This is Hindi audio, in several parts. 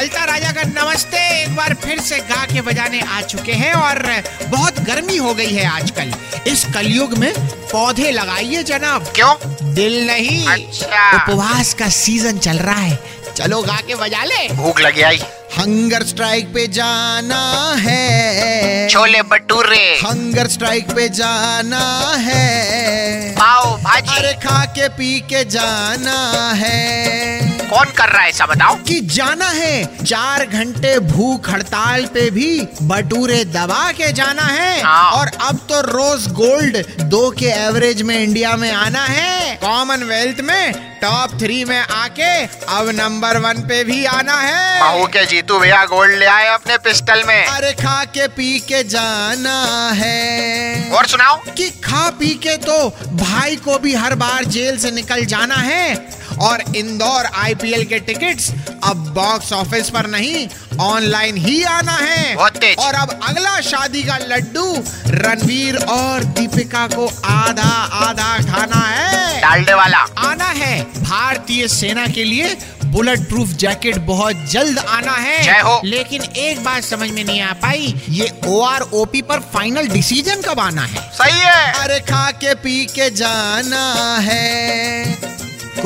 भलता राजा का नमस्ते एक बार फिर से गा के बजाने आ चुके हैं और बहुत गर्मी हो गई है आजकल। इस कलयुग में पौधे लगाइए जनाब। क्यों? दिल नहीं। अच्छा। उपवास का सीज़न चल रहा है। चलो गा के बजा ले। भूख लगी आई। हंगर स्ट्राइक पे जाना है। छोले भटूरे। हंगर स्ट्राइक पे जाना है। पाव भाजी। अरे खा के पी के जाना है। कौन कर रहा है ऐसा बताओ? कि जाना है। चार घंटे भूख हड़ताल पे भी बटूरे दबा के जाना है। हाँ। और अब तो रोज गोल्ड दो के एवरेज में इंडिया में आना है। कॉमनवेल्थ में टॉप थ्री में आके अब नंबर वन पे भी आना है। महू के जीतू भैया गोल्ड ले आए अपने पिस्टल में। अरे खा के पी के जाना है। और सुनाओ। कि खा पी के तो भाई को भी हर बार जेल से निकल जाना है। और इंदौर आईपीएल के टिकट्स अब बॉक्स ऑफ़िस पर नहीं ऑनलाइन ही आना है। और अब अगला शादी का लड्डू रणवीर और दीपिका को आधा आधा खाना है। डालडे वाला। आना है। भारतीय सेना के लिए बुलेट प्रूफ जैकेट बहुत जल्द आना है। जय हो। लेकिन एक बात समझ में नहीं आ पाई ये ओ आर ओ पी पर फाइनल डिसीज़न कब आना है? सही है। अरे खा के पी के जाना है।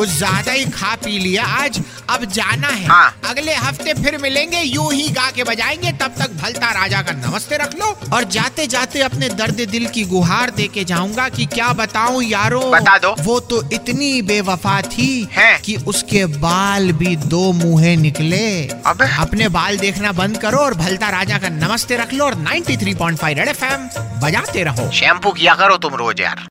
कुछ ज़्यादा ही खा पी लिया आज अब जाना है हाँ। अगले हफ़्ते फिर मिलेंगे यूँ ही गा के बजाएँगे तब तक भलता राजा का नमस्ते रख लो और जाते जाते अपने दर्द दिल की गुहार दे के जाऊँगा कि क्या बताऊँ यारो बता दो। वो तो इतनी बेवफा थी है। कि उसके बाल भी दो मुंहे निकले अबे। अपने बाल देखना बंद करो और भलता राजा का नमस्ते रख लो और 93.5 पॉइंट फाइव बजाते रहो शैम्पू किया करो तुम रोज यार